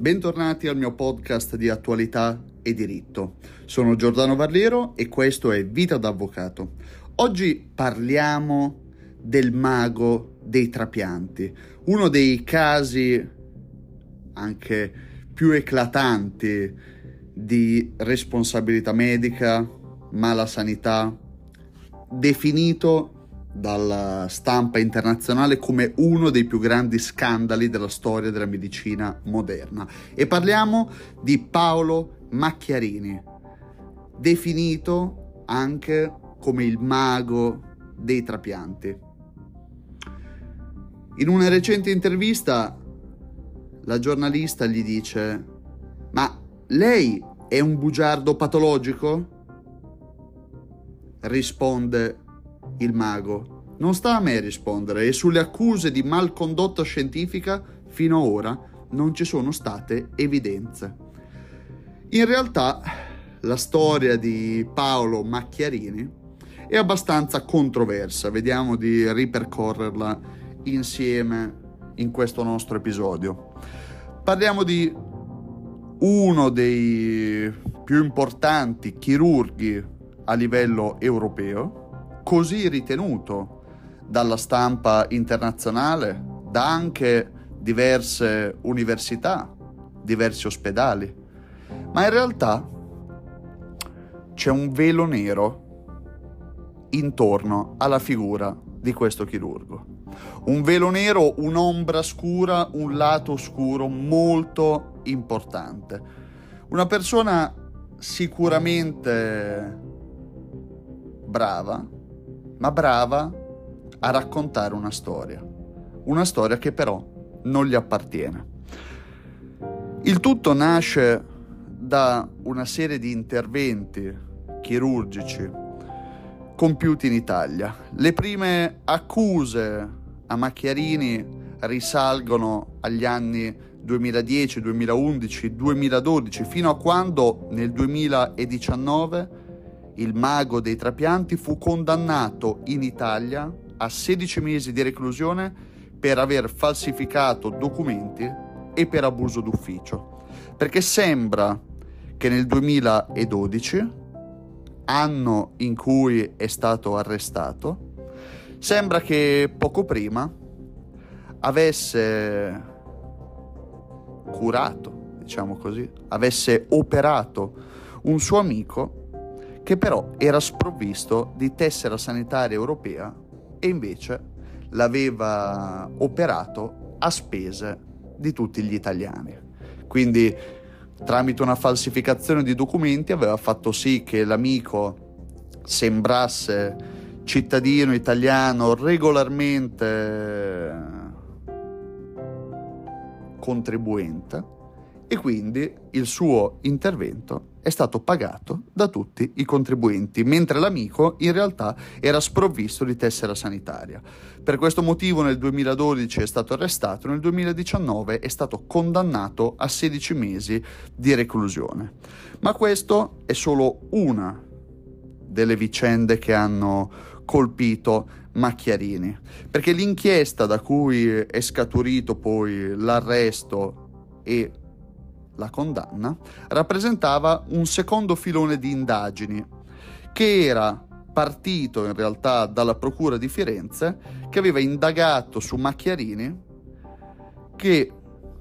Bentornati al mio podcast di attualità e diritto. Sono Giordano Varliero e questo è Vita d'Avvocato. Oggi parliamo del mago dei trapianti, uno dei casi anche più eclatanti di responsabilità medica, mala sanità, definito dalla stampa internazionale come uno dei più grandi scandali della storia della medicina moderna. E parliamo di Paolo Macchiarini, definito anche come il mago dei trapianti. In una recente intervista la giornalista gli dice: Ma lei è un bugiardo patologico? Risponde il mago. Non sta a me rispondere e sulle accuse di malcondotta scientifica fino ad ora non ci sono state evidenze. In realtà la storia di Paolo Macchiarini è abbastanza controversa, vediamo di ripercorrerla insieme in questo nostro episodio. Parliamo di uno dei più importanti chirurghi a livello europeo, così ritenuto dalla stampa internazionale, da anche diverse università, diversi ospedali. Ma in realtà c'è un velo nero intorno alla figura di questo chirurgo. Un velo nero, un'ombra scura, un lato oscuro molto importante. Una persona sicuramente brava, ma brava a raccontare una storia, una storia che però non gli appartiene. Il tutto nasce da una serie di interventi chirurgici compiuti in Italia. Le prime accuse a Macchiarini risalgono agli anni 2010, 2011, 2012, fino a quando nel 2019 il mago dei trapianti, fu condannato in Italia a 16 mesi di reclusione per aver falsificato documenti e per abuso d'ufficio. Perché sembra che nel 2012, anno in cui è stato arrestato, sembra che poco prima avesse curato, diciamo così, avesse operato un suo amico che però era sprovvisto di tessera sanitaria europea e invece l'aveva operato a spese di tutti gli italiani. Quindi tramite una falsificazione di documenti aveva fatto sì che l'amico sembrasse cittadino italiano regolarmente contribuente e quindi il suo intervento è stato pagato da tutti i contribuenti, mentre l'amico in realtà era sprovvisto di tessera sanitaria. Per questo motivo nel 2012 è stato arrestato nel 2019 è stato condannato a 16 mesi di reclusione. Ma questo è solo una delle vicende che hanno colpito Macchiarini, perché l'inchiesta da cui è scaturito poi l'arresto e la condanna, rappresentava un secondo filone di indagini che era partito in realtà dalla Procura di Firenze che aveva indagato su Macchiarini che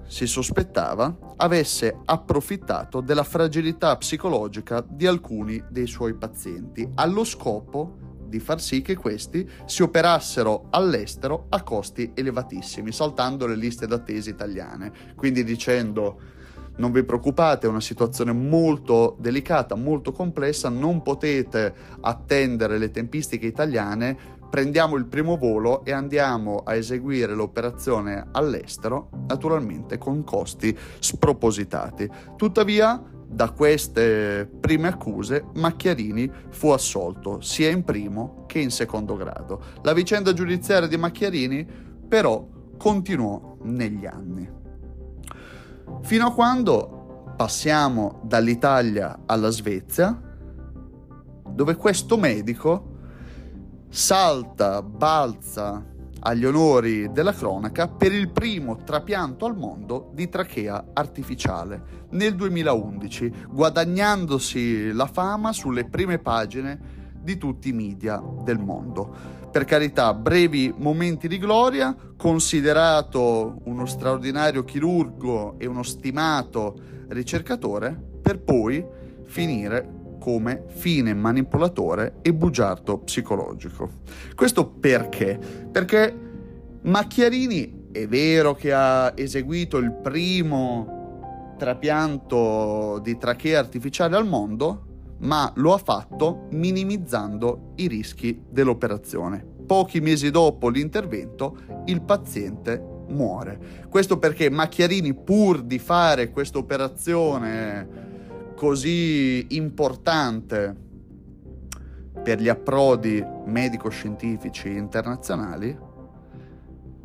si sospettava avesse approfittato della fragilità psicologica di alcuni dei suoi pazienti allo scopo di far sì che questi si operassero all'estero a costi elevatissimi, saltando le liste d'attesa italiane, quindi dicendo non vi preoccupate, è una situazione molto delicata, molto complessa, non potete attendere le tempistiche italiane, prendiamo il primo volo e andiamo a eseguire l'operazione all'estero, naturalmente con costi spropositati. Tuttavia, da queste prime accuse, Macchiarini fu assolto sia in primo che in secondo grado. La vicenda giudiziaria di Macchiarini però continuò negli anni. Fino a quando passiamo dall'Italia alla Svezia, dove questo medico salta, balza agli onori della cronaca per il primo trapianto al mondo di trachea artificiale nel 2011, guadagnandosi la fama sulle prime pagine di tutti i media del mondo. Per carità, brevi momenti di gloria, considerato uno straordinario chirurgo e uno stimato ricercatore, per poi finire come fine manipolatore e bugiardo psicologico. Questo perché? Perché Macchiarini è vero che ha eseguito il primo trapianto di trachea artificiale al mondo, ma lo ha fatto minimizzando i rischi dell'operazione. Pochi mesi dopo l'intervento il paziente muore. Questo perché Macchiarini, pur di fare questa operazione così importante per gli approdi medico-scientifici internazionali,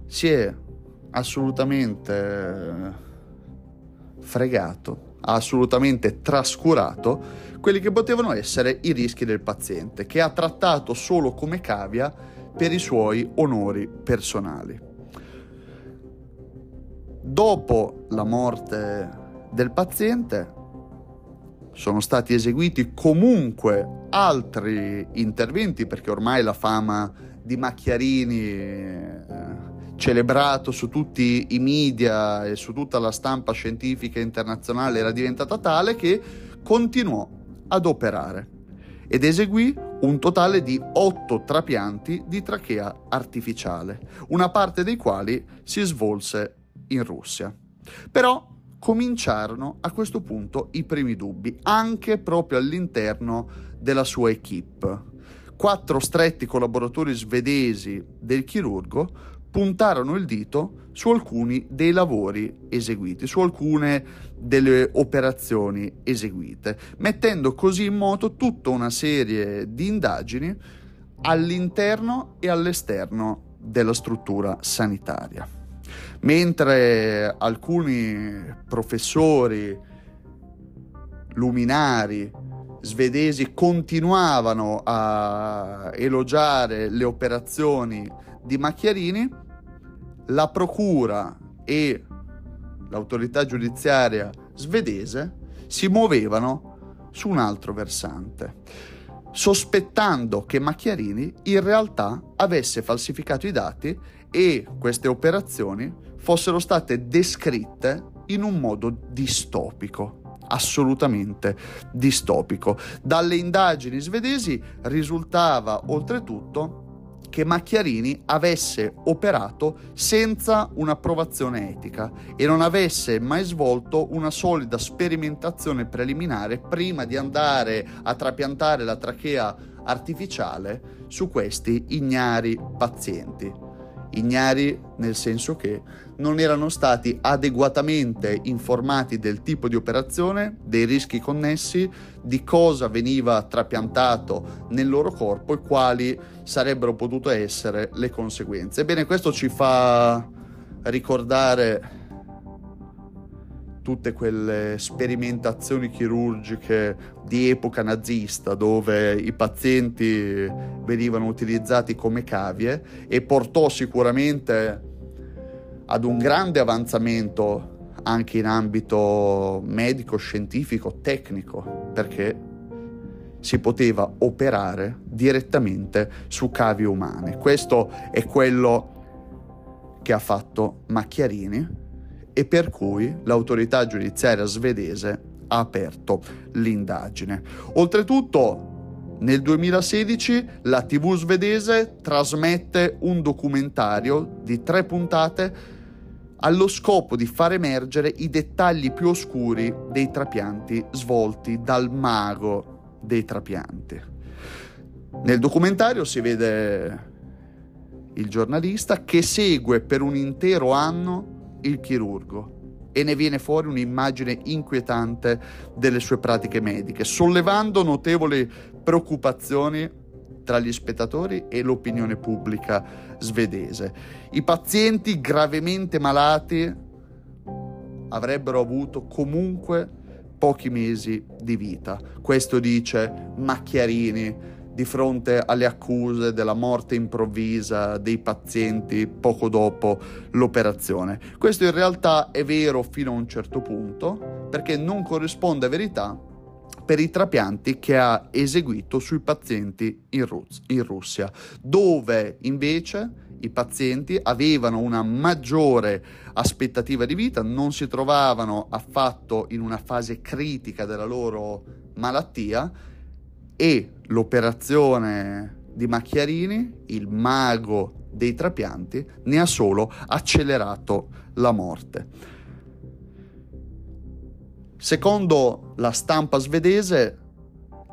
si è assolutamente fregato, ha assolutamente trascurato quelli che potevano essere i rischi del paziente, che ha trattato solo come cavia per i suoi onori personali. Dopo la morte del paziente sono stati eseguiti comunque altri interventi perché ormai la fama di Macchiarini eh, celebrato su tutti i media e su tutta la stampa scientifica internazionale era diventata tale che continuò ad operare ed eseguì un totale di otto trapianti di trachea artificiale, una parte dei quali si svolse in Russia. Però cominciarono a questo punto i primi dubbi, anche proprio all'interno della sua equip. Quattro stretti collaboratori svedesi del chirurgo puntarono il dito su alcuni dei lavori eseguiti, su alcune delle operazioni eseguite, mettendo così in moto tutta una serie di indagini all'interno e all'esterno della struttura sanitaria. Mentre alcuni professori luminari svedesi continuavano a elogiare le operazioni di Macchiarini, la procura e l'autorità giudiziaria svedese si muovevano su un altro versante, sospettando che Macchiarini in realtà avesse falsificato i dati e queste operazioni fossero state descritte in un modo distopico, assolutamente distopico. Dalle indagini svedesi risultava oltretutto che Macchiarini avesse operato senza un'approvazione etica e non avesse mai svolto una solida sperimentazione preliminare prima di andare a trapiantare la trachea artificiale su questi ignari pazienti ignari nel senso che non erano stati adeguatamente informati del tipo di operazione, dei rischi connessi, di cosa veniva trapiantato nel loro corpo e quali sarebbero potute essere le conseguenze. Ebbene, questo ci fa ricordare tutte quelle sperimentazioni chirurgiche di epoca nazista dove i pazienti venivano utilizzati come cavie e portò sicuramente ad un grande avanzamento anche in ambito medico, scientifico, tecnico, perché si poteva operare direttamente su cavie umane. Questo è quello che ha fatto Macchiarini e per cui l'autorità giudiziaria svedese ha aperto l'indagine. Oltretutto, nel 2016 la TV svedese trasmette un documentario di tre puntate allo scopo di far emergere i dettagli più oscuri dei trapianti svolti dal mago dei trapianti. Nel documentario si vede il giornalista che segue per un intero anno il chirurgo e ne viene fuori un'immagine inquietante delle sue pratiche mediche, sollevando notevoli preoccupazioni tra gli spettatori e l'opinione pubblica svedese. I pazienti gravemente malati avrebbero avuto comunque pochi mesi di vita. Questo dice Macchiarini di fronte alle accuse della morte improvvisa dei pazienti poco dopo l'operazione. Questo in realtà è vero fino a un certo punto perché non corrisponde a verità per i trapianti che ha eseguito sui pazienti in, Rus- in Russia, dove invece i pazienti avevano una maggiore aspettativa di vita, non si trovavano affatto in una fase critica della loro malattia e l'operazione di Macchiarini, il mago dei trapianti, ne ha solo accelerato la morte. Secondo la stampa svedese,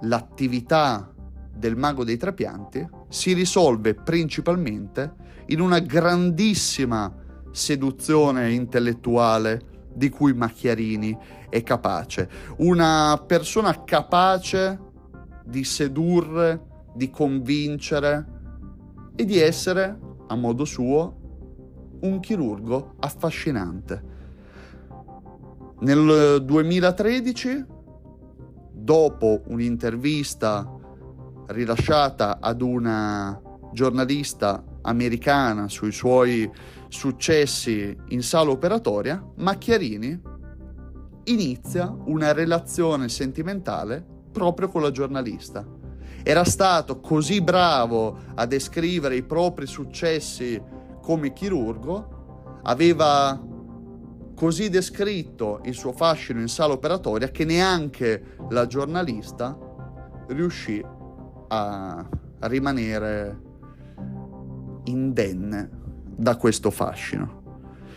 l'attività del mago dei trapianti si risolve principalmente in una grandissima seduzione intellettuale di cui Macchiarini è capace, una persona capace di sedurre, di convincere e di essere, a modo suo, un chirurgo affascinante. Nel 2013, dopo un'intervista rilasciata ad una giornalista americana sui suoi successi in sala operatoria, Macchiarini inizia una relazione sentimentale proprio con la giornalista. Era stato così bravo a descrivere i propri successi come chirurgo, aveva così descritto il suo fascino in sala operatoria che neanche la giornalista riuscì a rimanere indenne da questo fascino.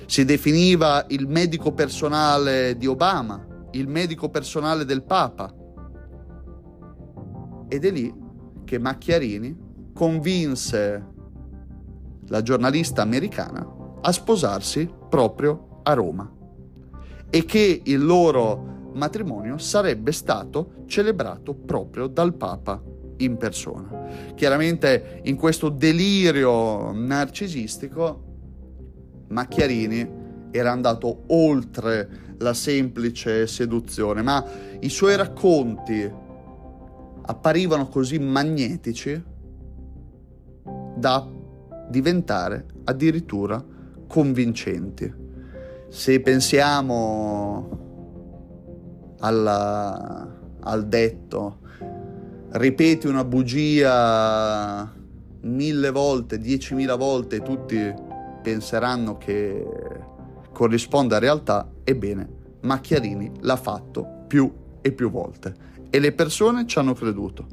Si definiva il medico personale di Obama, il medico personale del Papa. Ed è lì che Macchiarini convinse la giornalista americana a sposarsi proprio a Roma e che il loro matrimonio sarebbe stato celebrato proprio dal Papa in persona. Chiaramente in questo delirio narcisistico Macchiarini era andato oltre la semplice seduzione, ma i suoi racconti apparivano così magnetici da diventare addirittura convincenti. Se pensiamo alla, al detto, ripeti una bugia mille volte, diecimila volte, tutti penseranno che corrisponda a realtà, ebbene, Macchiarini l'ha fatto più e più volte e le persone ci hanno creduto,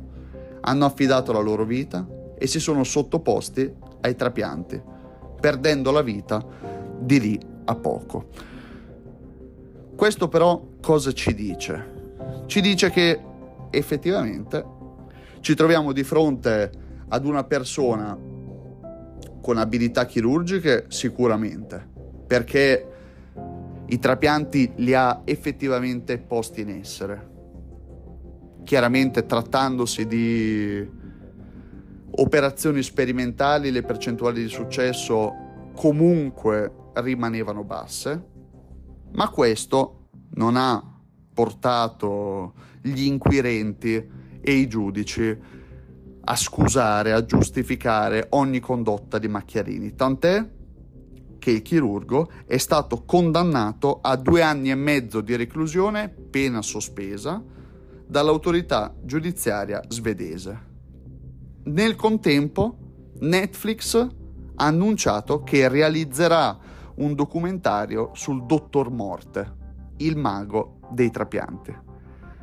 hanno affidato la loro vita e si sono sottoposti ai trapianti, perdendo la vita di lì a poco. Questo però cosa ci dice? Ci dice che effettivamente ci troviamo di fronte ad una persona con abilità chirurgiche sicuramente, perché i trapianti li ha effettivamente posti in essere. Chiaramente trattandosi di operazioni sperimentali, le percentuali di successo comunque rimanevano basse, ma questo non ha portato gli inquirenti e i giudici a scusare, a giustificare ogni condotta di Macchiarini, tant'è che il chirurgo è stato condannato a due anni e mezzo di reclusione, pena sospesa, dall'autorità giudiziaria svedese. Nel contempo, Netflix ha annunciato che realizzerà un documentario sul Dottor Morte, il mago dei trapianti.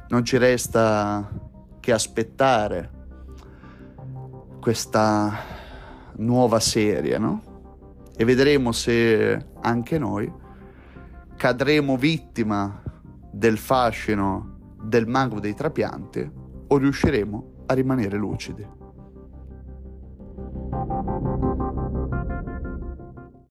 Non ci resta che aspettare questa nuova serie, no? E vedremo se anche noi cadremo vittima del fascino del mago dei trapianti o riusciremo a rimanere lucidi.